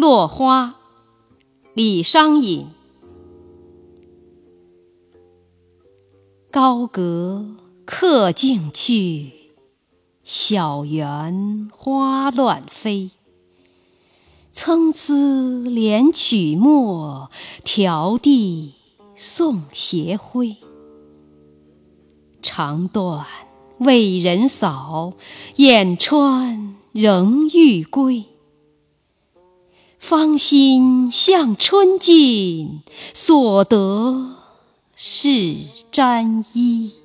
落花，李商隐。高阁客尽去，小园花乱飞。参差连曲陌，迢递送斜晖。长断为人扫，眼穿仍欲归。芳心向春尽，所得是沾衣。